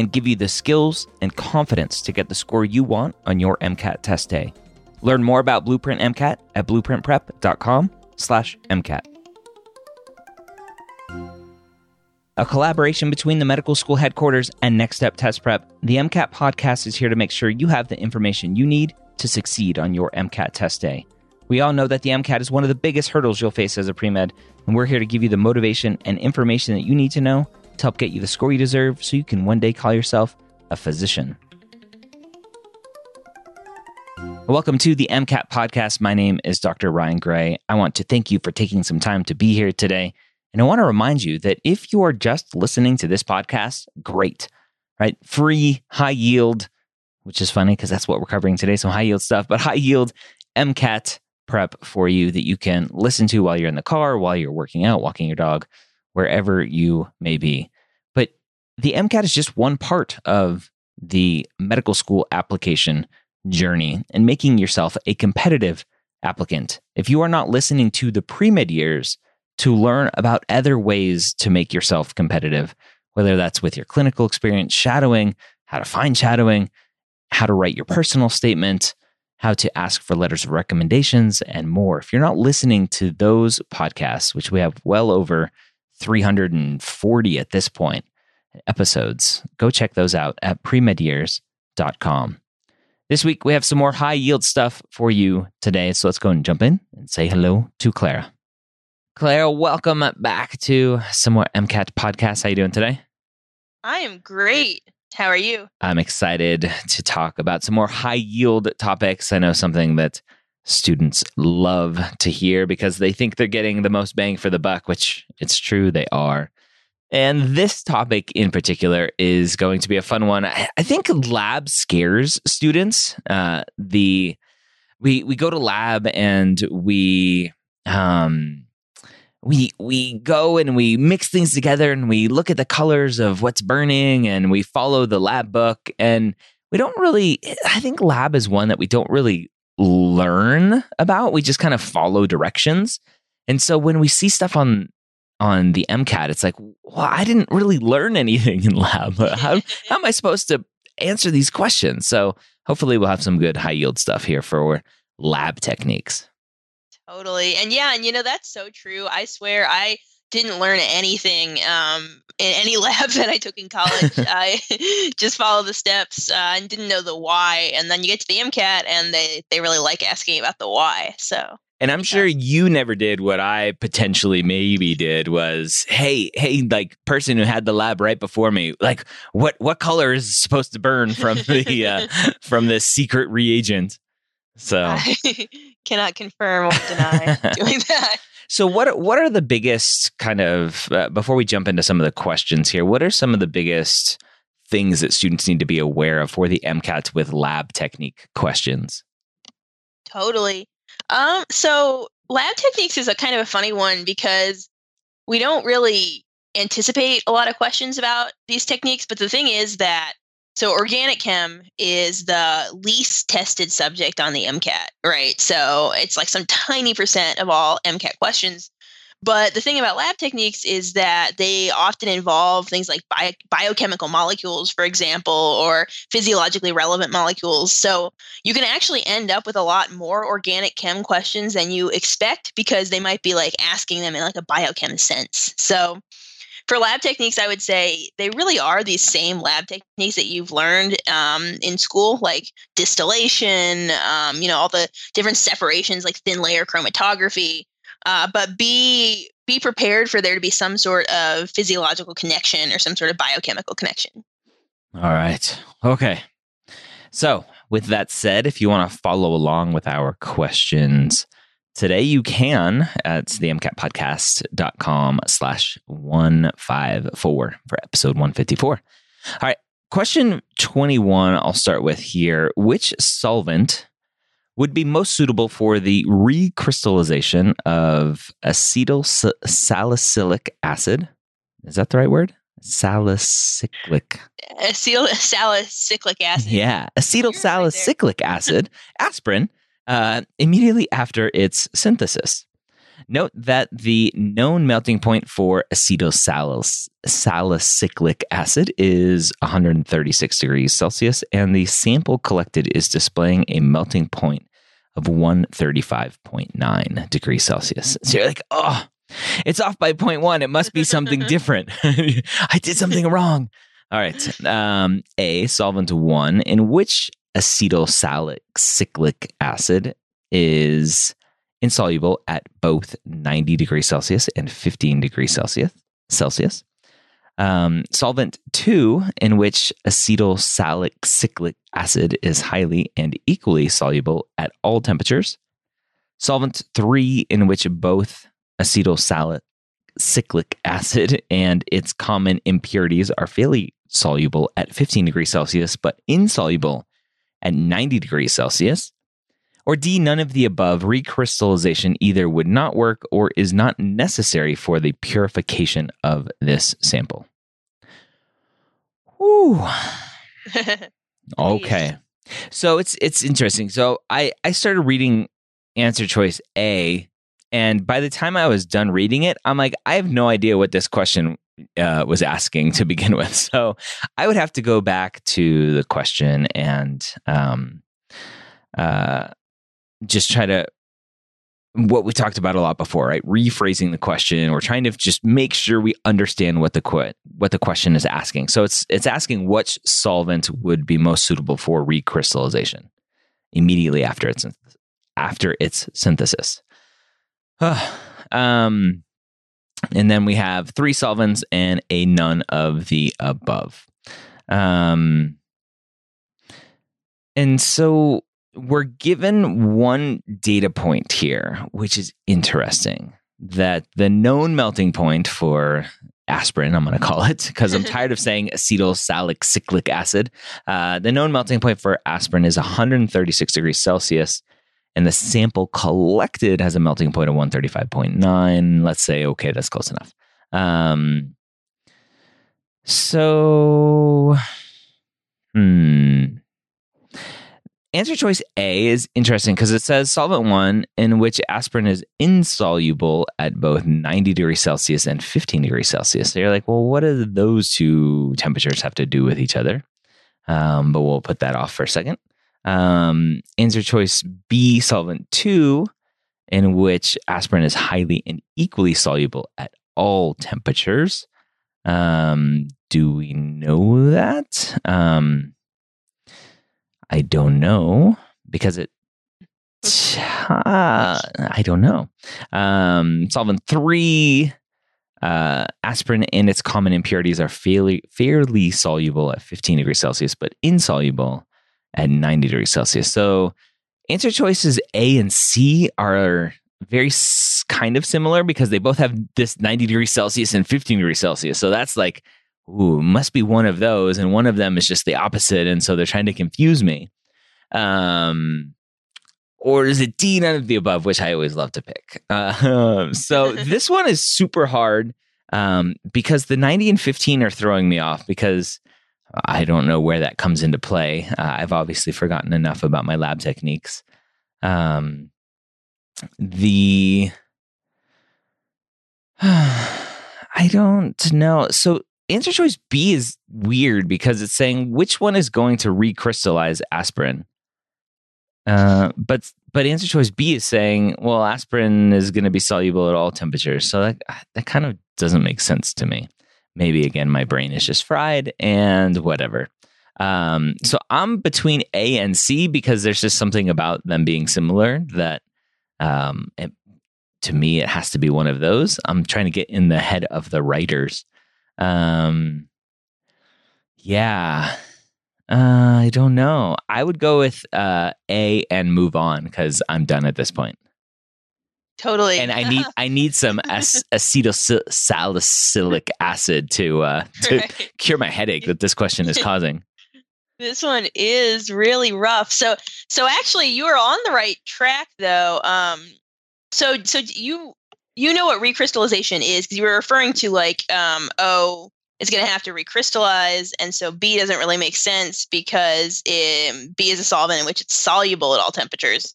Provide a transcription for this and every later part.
and give you the skills and confidence to get the score you want on your MCAT test day. Learn more about Blueprint MCAT at blueprintprep.com/mcat. A collaboration between the medical school headquarters and Next Step Test Prep, the MCAT podcast is here to make sure you have the information you need to succeed on your MCAT test day. We all know that the MCAT is one of the biggest hurdles you'll face as a pre-med, and we're here to give you the motivation and information that you need to know to help get you the score you deserve so you can one day call yourself a physician. Welcome to the MCAT podcast. My name is Dr. Ryan Gray. I want to thank you for taking some time to be here today. And I want to remind you that if you are just listening to this podcast, great, right? Free, high yield, which is funny because that's what we're covering today. So high yield stuff, but high yield MCAT prep for you that you can listen to while you're in the car, while you're working out, walking your dog, wherever you may be. The MCAT is just one part of the medical school application journey and making yourself a competitive applicant. If you are not listening to the pre med years to learn about other ways to make yourself competitive, whether that's with your clinical experience, shadowing, how to find shadowing, how to write your personal statement, how to ask for letters of recommendations, and more. If you're not listening to those podcasts, which we have well over 340 at this point episodes, go check those out at premedyears.com. This week, we have some more high yield stuff for you today. So let's go and jump in and say hello to Clara. Clara, welcome back to some more MCAT podcast. How you doing today? I am great. How are you? I'm excited to talk about some more high yield topics. I know something that students love to hear because they think they're getting the most bang for the buck, which it's true they are. And this topic in particular is going to be a fun one. I, think lab scares students. Uh, the we we go to lab and we um we we go and we mix things together and we look at the colors of what's burning and we follow the lab book and we don't really I think lab is one that we don't really learn about. We just kind of follow directions. And so when we see stuff on on the MCAT, it's like, well, I didn't really learn anything in lab. How, how am I supposed to answer these questions? So hopefully we'll have some good high yield stuff here for lab techniques. Totally. And yeah, and you know, that's so true. I swear I didn't learn anything um, in any lab that I took in college. I just followed the steps uh, and didn't know the why. And then you get to the MCAT and they, they really like asking about the why. So and I'm sure you never did what I potentially maybe did was, hey, hey, like person who had the lab right before me, like what what color is supposed to burn from the uh, from this secret reagent? So I cannot confirm or deny doing that. So what what are the biggest kind of uh, before we jump into some of the questions here? What are some of the biggest things that students need to be aware of for the MCATs with lab technique questions? Totally. Um, so lab techniques is a kind of a funny one because we don't really anticipate a lot of questions about these techniques. But the thing is that so organic chem is the least tested subject on the MCAT, right? So it's like some tiny percent of all MCAT questions. But the thing about lab techniques is that they often involve things like bio- biochemical molecules, for example, or physiologically relevant molecules. So you can actually end up with a lot more organic chem questions than you expect because they might be like asking them in like a biochem sense. So for lab techniques, I would say they really are these same lab techniques that you've learned um, in school, like distillation, um, you know, all the different separations, like thin layer chromatography. Uh, but be be prepared for there to be some sort of physiological connection or some sort of biochemical connection. All right. Okay. So, with that said, if you want to follow along with our questions today, you can at the mcatpodcast.com slash 154 for episode 154. All right. Question 21, I'll start with here. Which solvent would be most suitable for the recrystallization of acetyl salicylic acid? Is that the right word? Salicylic. Acetyl salicylic acid. Yeah, acetyl salicylic acid, aspirin, uh, immediately after its synthesis. Note that the known melting point for acetyl salicylic acid is 136 degrees Celsius, and the sample collected is displaying a melting point of 135.9 degrees Celsius. So you're like, oh, it's off by 0.1. It must be something different. I did something wrong. All right. Um, a solvent one in which acetyl salicylic acid is insoluble at both 90 degrees Celsius and 15 degrees Celsius. Celsius. Um, solvent two, in which acetyl salicylic acid is highly and equally soluble at all temperatures. Solvent three, in which both acetyl salicylic acid and its common impurities are fairly soluble at 15 degrees Celsius, but insoluble at 90 degrees Celsius. Or D, none of the above, recrystallization either would not work or is not necessary for the purification of this sample. Ooh. okay. So it's it's interesting. So I I started reading answer choice A and by the time I was done reading it, I'm like I have no idea what this question uh, was asking to begin with. So I would have to go back to the question and um, uh, just try to what we talked about a lot before, right? Rephrasing the question or trying to just make sure we understand what the what the question is asking. So it's it's asking which solvent would be most suitable for recrystallization immediately after its after its synthesis. um, and then we have three solvents and a none of the above. Um, and so we're given one data point here, which is interesting that the known melting point for aspirin, I'm going to call it, because I'm tired of saying acetyl salicylic acid. Uh, the known melting point for aspirin is 136 degrees Celsius, and the sample collected has a melting point of 135.9. Let's say, okay, that's close enough. Um, so, Answer choice A is interesting because it says solvent one in which aspirin is insoluble at both 90 degrees Celsius and 15 degrees Celsius. So you're like, well, what do those two temperatures have to do with each other? Um, but we'll put that off for a second. Um, answer choice B, solvent two, in which aspirin is highly and equally soluble at all temperatures. Um, do we know that? Um, I don't know because it. Uh, I don't know. Um, solvent three, uh, aspirin and its common impurities are fairly fairly soluble at 15 degrees Celsius, but insoluble at 90 degrees Celsius. So, answer choices A and C are very kind of similar because they both have this 90 degrees Celsius and 15 degrees Celsius. So that's like ooh, must be one of those, and one of them is just the opposite, and so they're trying to confuse me. Um, or is it D, none of the above, which I always love to pick. Uh, so this one is super hard um, because the 90 and 15 are throwing me off because I don't know where that comes into play. Uh, I've obviously forgotten enough about my lab techniques. Um, the I don't know. So answer choice B is weird because it's saying which one is going to recrystallize aspirin. Uh, but but answer choice B is saying, well, aspirin is going to be soluble at all temperatures. So that that kind of doesn't make sense to me. maybe again my brain is just fried and whatever. Um, so I'm between A and C because there's just something about them being similar that um, it, to me it has to be one of those. I'm trying to get in the head of the writers. Um, yeah. Uh, I don't know. I would go with uh, A and move on because I'm done at this point. Totally. And I need I need some ac- acetylsalicylic acid to uh, to right. cure my headache that this question is causing. This one is really rough. So so actually you are on the right track though. Um so so you you know what recrystallization is because you were referring to like um oh it's going to have to recrystallize. And so B doesn't really make sense because it, B is a solvent in which it's soluble at all temperatures.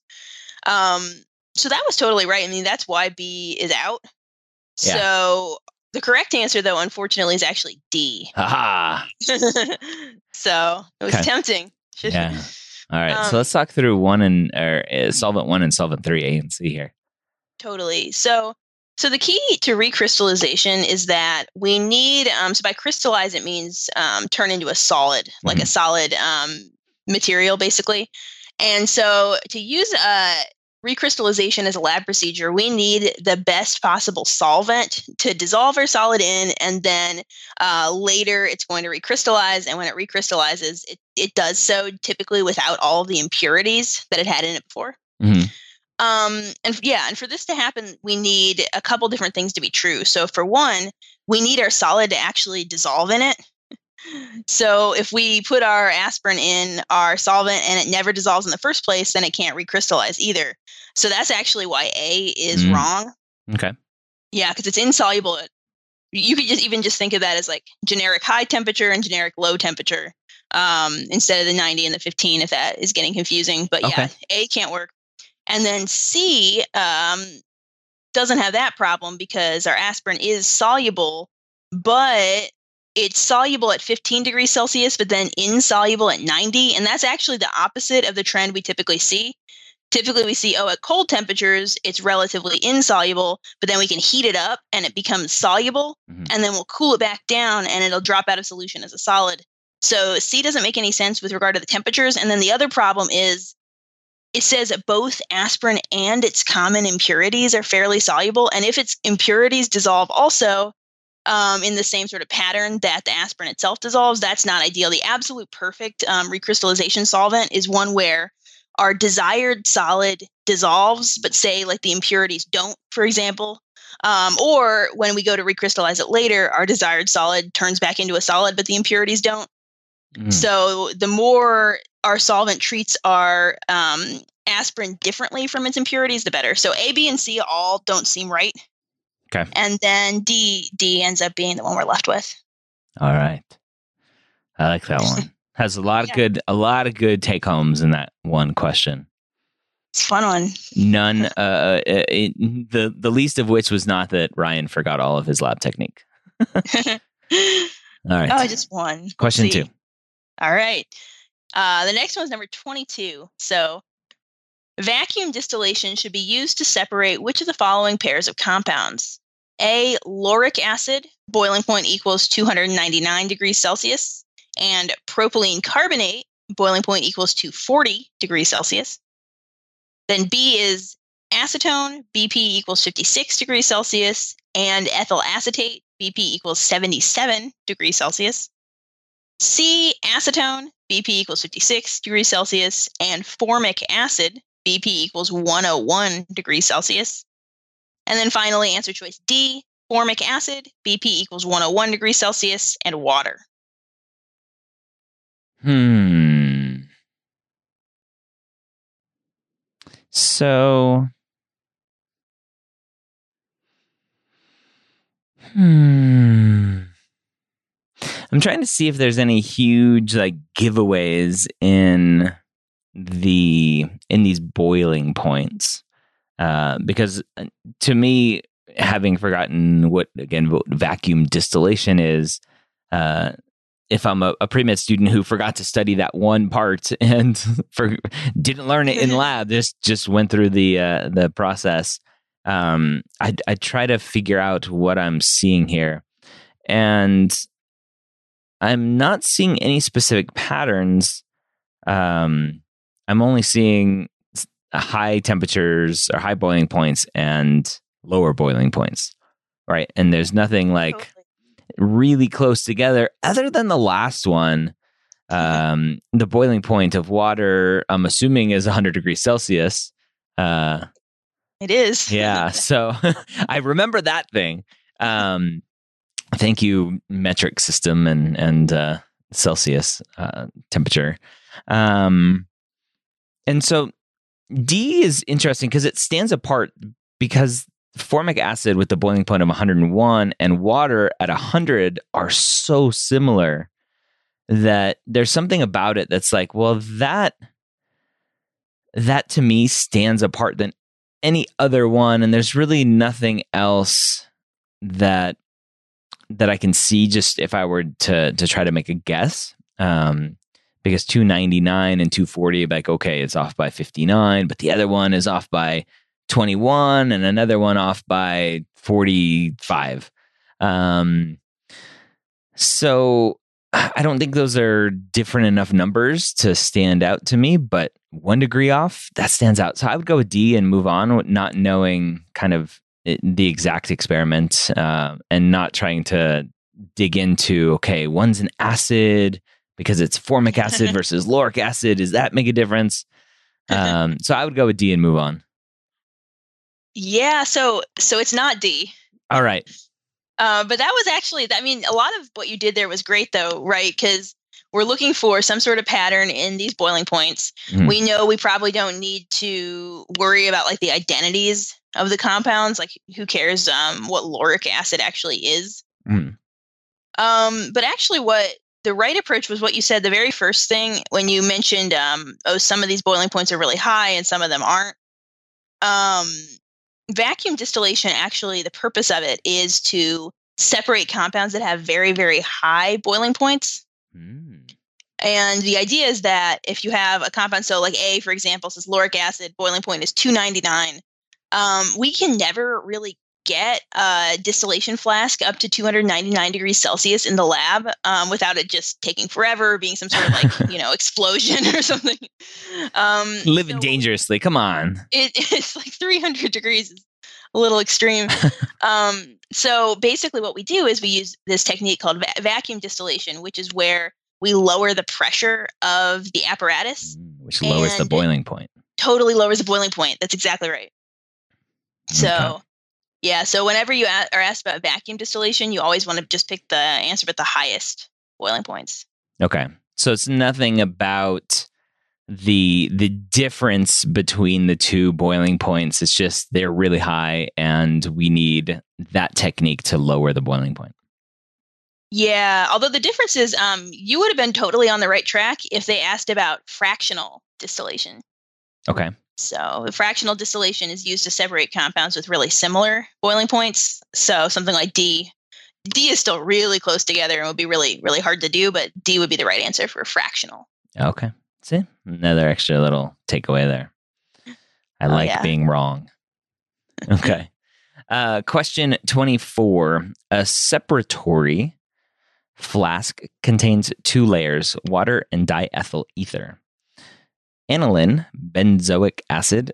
Um, so that was totally right. I mean, that's why B is out. Yeah. So the correct answer, though, unfortunately, is actually D. Aha. so it was okay. tempting. yeah. All right. Um, so let's talk through one and or uh, solvent one and solvent three, A and C here. Totally. So so the key to recrystallization is that we need, um, so by crystallize, it means um, turn into a solid, mm-hmm. like a mm-hmm. solid um, material, basically. And so to use a recrystallization as a lab procedure, we need the best possible solvent to dissolve our solid in, and then uh, later it's going to recrystallize. And when it recrystallizes, it, it does so typically without all the impurities that it had in it before. Mm-hmm. Um, and yeah, and for this to happen, we need a couple different things to be true. So for one, we need our solid to actually dissolve in it. So if we put our aspirin in our solvent and it never dissolves in the first place, then it can't recrystallize either. So that's actually why A is mm. wrong. Okay. Yeah, because it's insoluble. You could just even just think of that as like generic high temperature and generic low temperature um, instead of the 90 and the 15 if that is getting confusing. But yeah, A can't work. And then C um, doesn't have that problem because our aspirin is soluble, but it's soluble at 15 degrees Celsius, but then insoluble at 90. And that's actually the opposite of the trend we typically see. Typically, we see, oh, at cold temperatures, it's relatively insoluble, but then we can heat it up and it becomes soluble. Mm-hmm. And then we'll cool it back down and it'll drop out of solution as a solid. So C doesn't make any sense with regard to the temperatures. And then the other problem is it says both aspirin and its common impurities are fairly soluble. And if its impurities dissolve also um, in the same sort of pattern that the aspirin itself dissolves, that's not ideal. The absolute perfect um, recrystallization solvent is one where our desired solid dissolves, but say like the impurities don't, for example. Um, or when we go to recrystallize it later, our desired solid turns back into a solid, but the impurities don't. Mm. So the more our solvent treats our um, aspirin differently from its impurities, the better. So A, B, and C all don't seem right. Okay. And then D, D ends up being the one we're left with. All right. I like that one. Has a lot of yeah. good, a lot of good take homes in that one question. It's fun one. None. Uh, uh it, the the least of which was not that Ryan forgot all of his lab technique. all right. Oh, I just one. Question two. All right. Uh, the next one is number 22. So, vacuum distillation should be used to separate which of the following pairs of compounds? A, lauric acid, boiling point equals 299 degrees Celsius, and propylene carbonate, boiling point equals 240 degrees Celsius. Then B is acetone, BP equals 56 degrees Celsius, and ethyl acetate, BP equals 77 degrees Celsius. C, acetone, BP equals 56 degrees Celsius, and formic acid, BP equals 101 degrees Celsius. And then finally, answer choice D, formic acid, BP equals 101 degrees Celsius, and water. Hmm. So. Hmm. I'm trying to see if there's any huge like giveaways in the in these boiling points uh, because uh, to me having forgotten what again what vacuum distillation is uh, if I'm a, a pre-med student who forgot to study that one part and for didn't learn it in lab, just just went through the uh, the process. Um, I I try to figure out what I'm seeing here and I'm not seeing any specific patterns. Um, I'm only seeing high temperatures or high boiling points and lower boiling points, right? And there's nothing like really close together other than the last one. Um, the boiling point of water, I'm assuming, is 100 degrees Celsius. Uh, it is. yeah. So I remember that thing. Um, thank you, metric system and and uh, Celsius uh, temperature. Um, and so D is interesting because it stands apart because formic acid with the boiling point of 101 and water at 100 are so similar that there's something about it that's like, well, that that to me stands apart than any other one and there's really nothing else that that I can see just if I were to to try to make a guess. Um, because 299 and 240 like okay it's off by 59 but the other one is off by 21 and another one off by 45 um so i don't think those are different enough numbers to stand out to me but one degree off that stands out so i would go with d and move on not knowing kind of it, the exact experiment uh, and not trying to dig into okay one's an acid because it's formic acid versus lauric acid. Does that make a difference? Um, so I would go with D and move on. Yeah, so so it's not D. All right. Uh, but that was actually, I mean, a lot of what you did there was great, though, right? Because we're looking for some sort of pattern in these boiling points. Mm. We know we probably don't need to worry about like the identities of the compounds. Like, who cares um, what lauric acid actually is? Mm. Um, but actually, what the right approach was what you said the very first thing when you mentioned um, oh some of these boiling points are really high and some of them aren't um, vacuum distillation actually the purpose of it is to separate compounds that have very very high boiling points mm. and the idea is that if you have a compound so like a for example says lauric acid boiling point is 299 um, we can never really get a distillation flask up to 299 degrees Celsius in the lab um, without it just taking forever, being some sort of like, you know, explosion or something. Um, Living so dangerously. Come on. It, it's like 300 degrees is a little extreme. um, so basically, what we do is we use this technique called va- vacuum distillation, which is where we lower the pressure of the apparatus, mm, which lowers the boiling point. Totally lowers the boiling point. That's exactly right. So, okay. Yeah. So whenever you a- are asked about vacuum distillation, you always want to just pick the answer with the highest boiling points. Okay. So it's nothing about the the difference between the two boiling points. is just they're really high, and we need that technique to lower the boiling point. Yeah, although the difference is, um, you would have been totally on the right track if they asked about fractional distillation. Okay. So, fractional distillation is used to separate compounds with really similar boiling points. So, something like D. D is still really close together and would be really, really hard to do, but D would be the right answer for fractional. Okay. See, another extra little takeaway there. I oh, like yeah. being wrong. Okay. uh, question 24 A separatory flask contains two layers water and diethyl ether aniline, benzoic acid,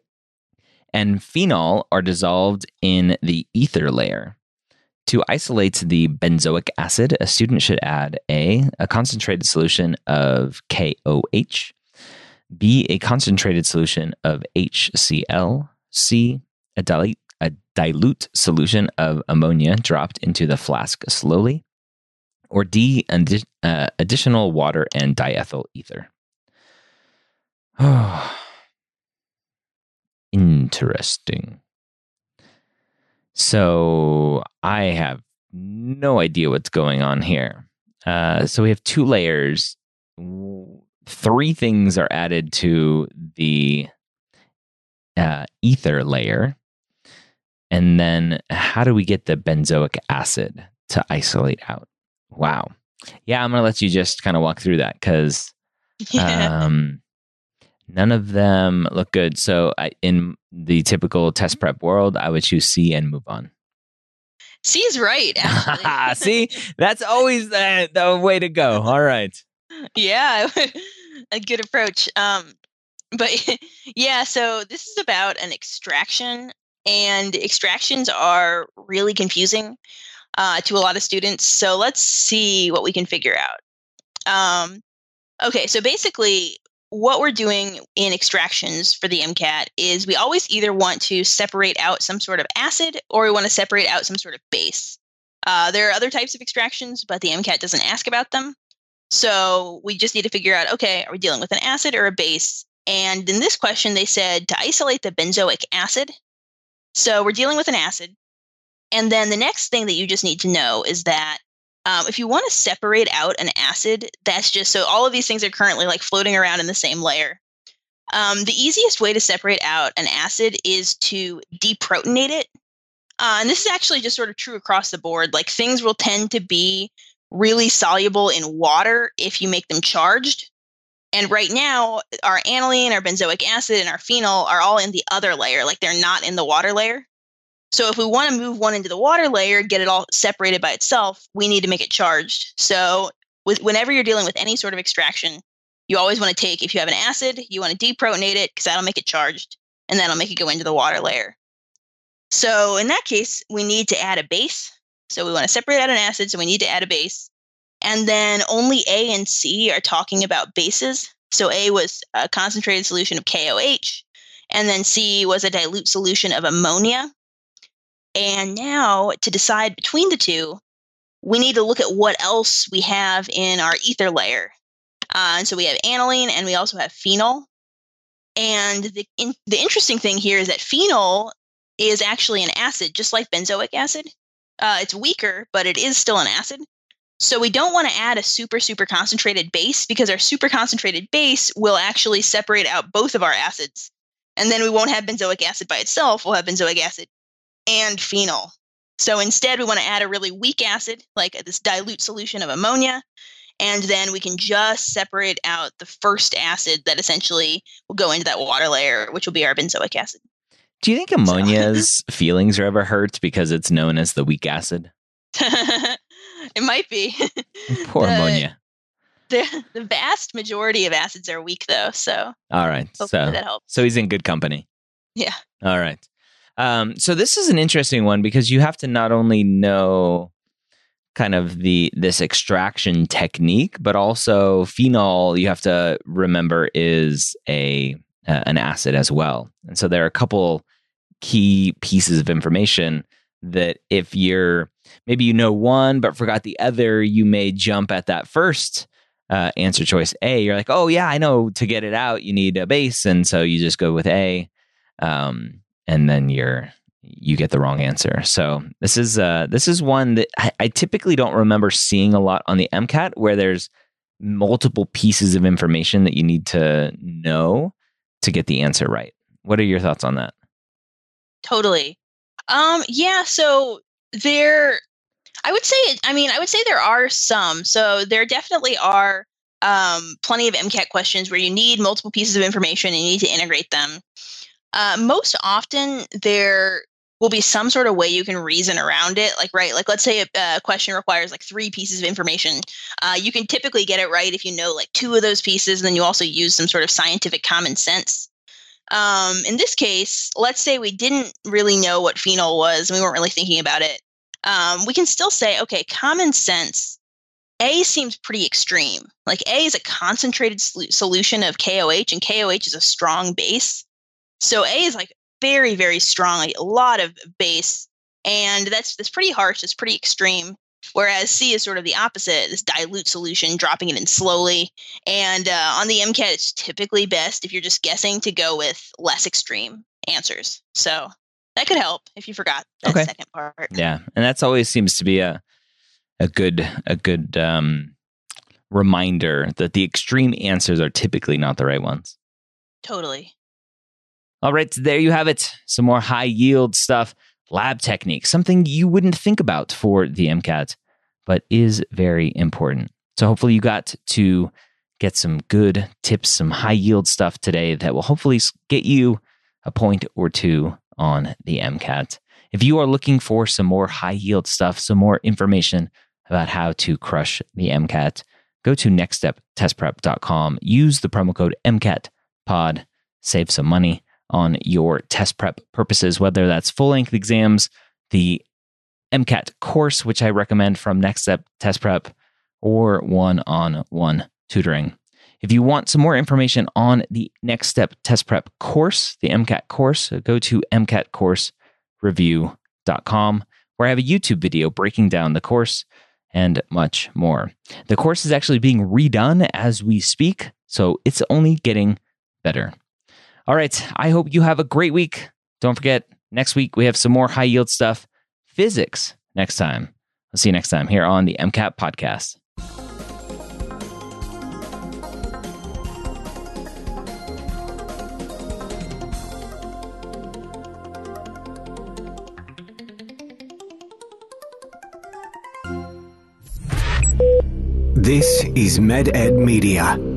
and phenol are dissolved in the ether layer. To isolate the benzoic acid, a student should add A, a concentrated solution of KOH, B, a concentrated solution of HCl, C, a dilute, a dilute solution of ammonia dropped into the flask slowly, or D, uh, additional water and diethyl ether. Interesting. So I have no idea what's going on here. Uh, so we have two layers. Three things are added to the uh, ether layer. And then how do we get the benzoic acid to isolate out? Wow. Yeah, I'm going to let you just kind of walk through that because yeah. um, None of them look good. So, I, in the typical test prep world, I would choose C and move on. C's right, actually. See, that's always the, the way to go. All right. Yeah, a good approach. Um, but yeah, so this is about an extraction, and extractions are really confusing uh, to a lot of students. So let's see what we can figure out. Um, okay, so basically, what we're doing in extractions for the MCAT is we always either want to separate out some sort of acid or we want to separate out some sort of base. Uh, there are other types of extractions, but the MCAT doesn't ask about them. So we just need to figure out okay, are we dealing with an acid or a base? And in this question, they said to isolate the benzoic acid. So we're dealing with an acid. And then the next thing that you just need to know is that um, if you want to separate out an acid, that's just so all of these things are currently like floating around in the same layer. Um, the easiest way to separate out an acid is to deprotonate it. Uh, and this is actually just sort of true across the board. Like things will tend to be really soluble in water if you make them charged. And right now, our aniline, our benzoic acid, and our phenol are all in the other layer, like they're not in the water layer. So if we want to move one into the water layer, get it all separated by itself, we need to make it charged. So with whenever you're dealing with any sort of extraction, you always want to take if you have an acid, you want to deprotonate it because that'll make it charged and that'll make it go into the water layer. So in that case, we need to add a base. So we want to separate out an acid, so we need to add a base. And then only A and C are talking about bases. So A was a concentrated solution of KOH, and then C was a dilute solution of ammonia. And now to decide between the two, we need to look at what else we have in our ether layer. Uh, and so we have aniline and we also have phenol. And the, in, the interesting thing here is that phenol is actually an acid, just like benzoic acid. Uh, it's weaker, but it is still an acid. So we don't want to add a super, super concentrated base because our super concentrated base will actually separate out both of our acids. And then we won't have benzoic acid by itself. We'll have benzoic acid and phenol. So instead, we want to add a really weak acid, like this dilute solution of ammonia, and then we can just separate out the first acid that essentially will go into that water layer, which will be our benzoic acid. Do you think ammonia's feelings are ever hurt because it's known as the weak acid? it might be. Poor the, ammonia. The, the vast majority of acids are weak, though. So, all right. So, that helps. so he's in good company. Yeah. All right. Um, so this is an interesting one because you have to not only know kind of the this extraction technique, but also phenol. You have to remember is a uh, an acid as well, and so there are a couple key pieces of information that if you're maybe you know one but forgot the other, you may jump at that first uh, answer choice A. You're like, oh yeah, I know to get it out you need a base, and so you just go with A. Um, and then you're you get the wrong answer. So this is uh this is one that I, I typically don't remember seeing a lot on the MCAT where there's multiple pieces of information that you need to know to get the answer right. What are your thoughts on that? Totally. Um yeah, so there I would say I mean I would say there are some. So there definitely are um, plenty of MCAT questions where you need multiple pieces of information and you need to integrate them. Uh, most often, there will be some sort of way you can reason around it. Like, right, like let's say a, a question requires like three pieces of information. Uh, you can typically get it right if you know like two of those pieces, and then you also use some sort of scientific common sense. Um, in this case, let's say we didn't really know what phenol was, and we weren't really thinking about it. Um, we can still say, okay, common sense. A seems pretty extreme. Like A is a concentrated solution of KOH, and KOH is a strong base. So A is like very, very strong, like a lot of base. And that's that's pretty harsh, it's pretty extreme. Whereas C is sort of the opposite, this dilute solution, dropping it in slowly. And uh, on the MCAT, it's typically best if you're just guessing to go with less extreme answers. So that could help if you forgot that okay. second part. Yeah, and that's always seems to be a a good a good um, reminder that the extreme answers are typically not the right ones. Totally. All right, there you have it. Some more high yield stuff, lab technique, something you wouldn't think about for the MCAT, but is very important. So hopefully you got to get some good tips, some high yield stuff today that will hopefully get you a point or two on the MCAT. If you are looking for some more high yield stuff, some more information about how to crush the MCAT, go to nextsteptestprep.com. Use the promo code MCATPOD, save some money on your test prep purposes, whether that's full length exams, the MCAT course, which I recommend from Next Step Test Prep, or one on one tutoring. If you want some more information on the Next Step Test Prep course, the MCAT course, go to MCATcoursereview.com, where I have a YouTube video breaking down the course and much more. The course is actually being redone as we speak, so it's only getting better. All right, I hope you have a great week. Don't forget, next week we have some more high yield stuff, physics next time. I'll see you next time here on the MCAT podcast. This is MedEd Media.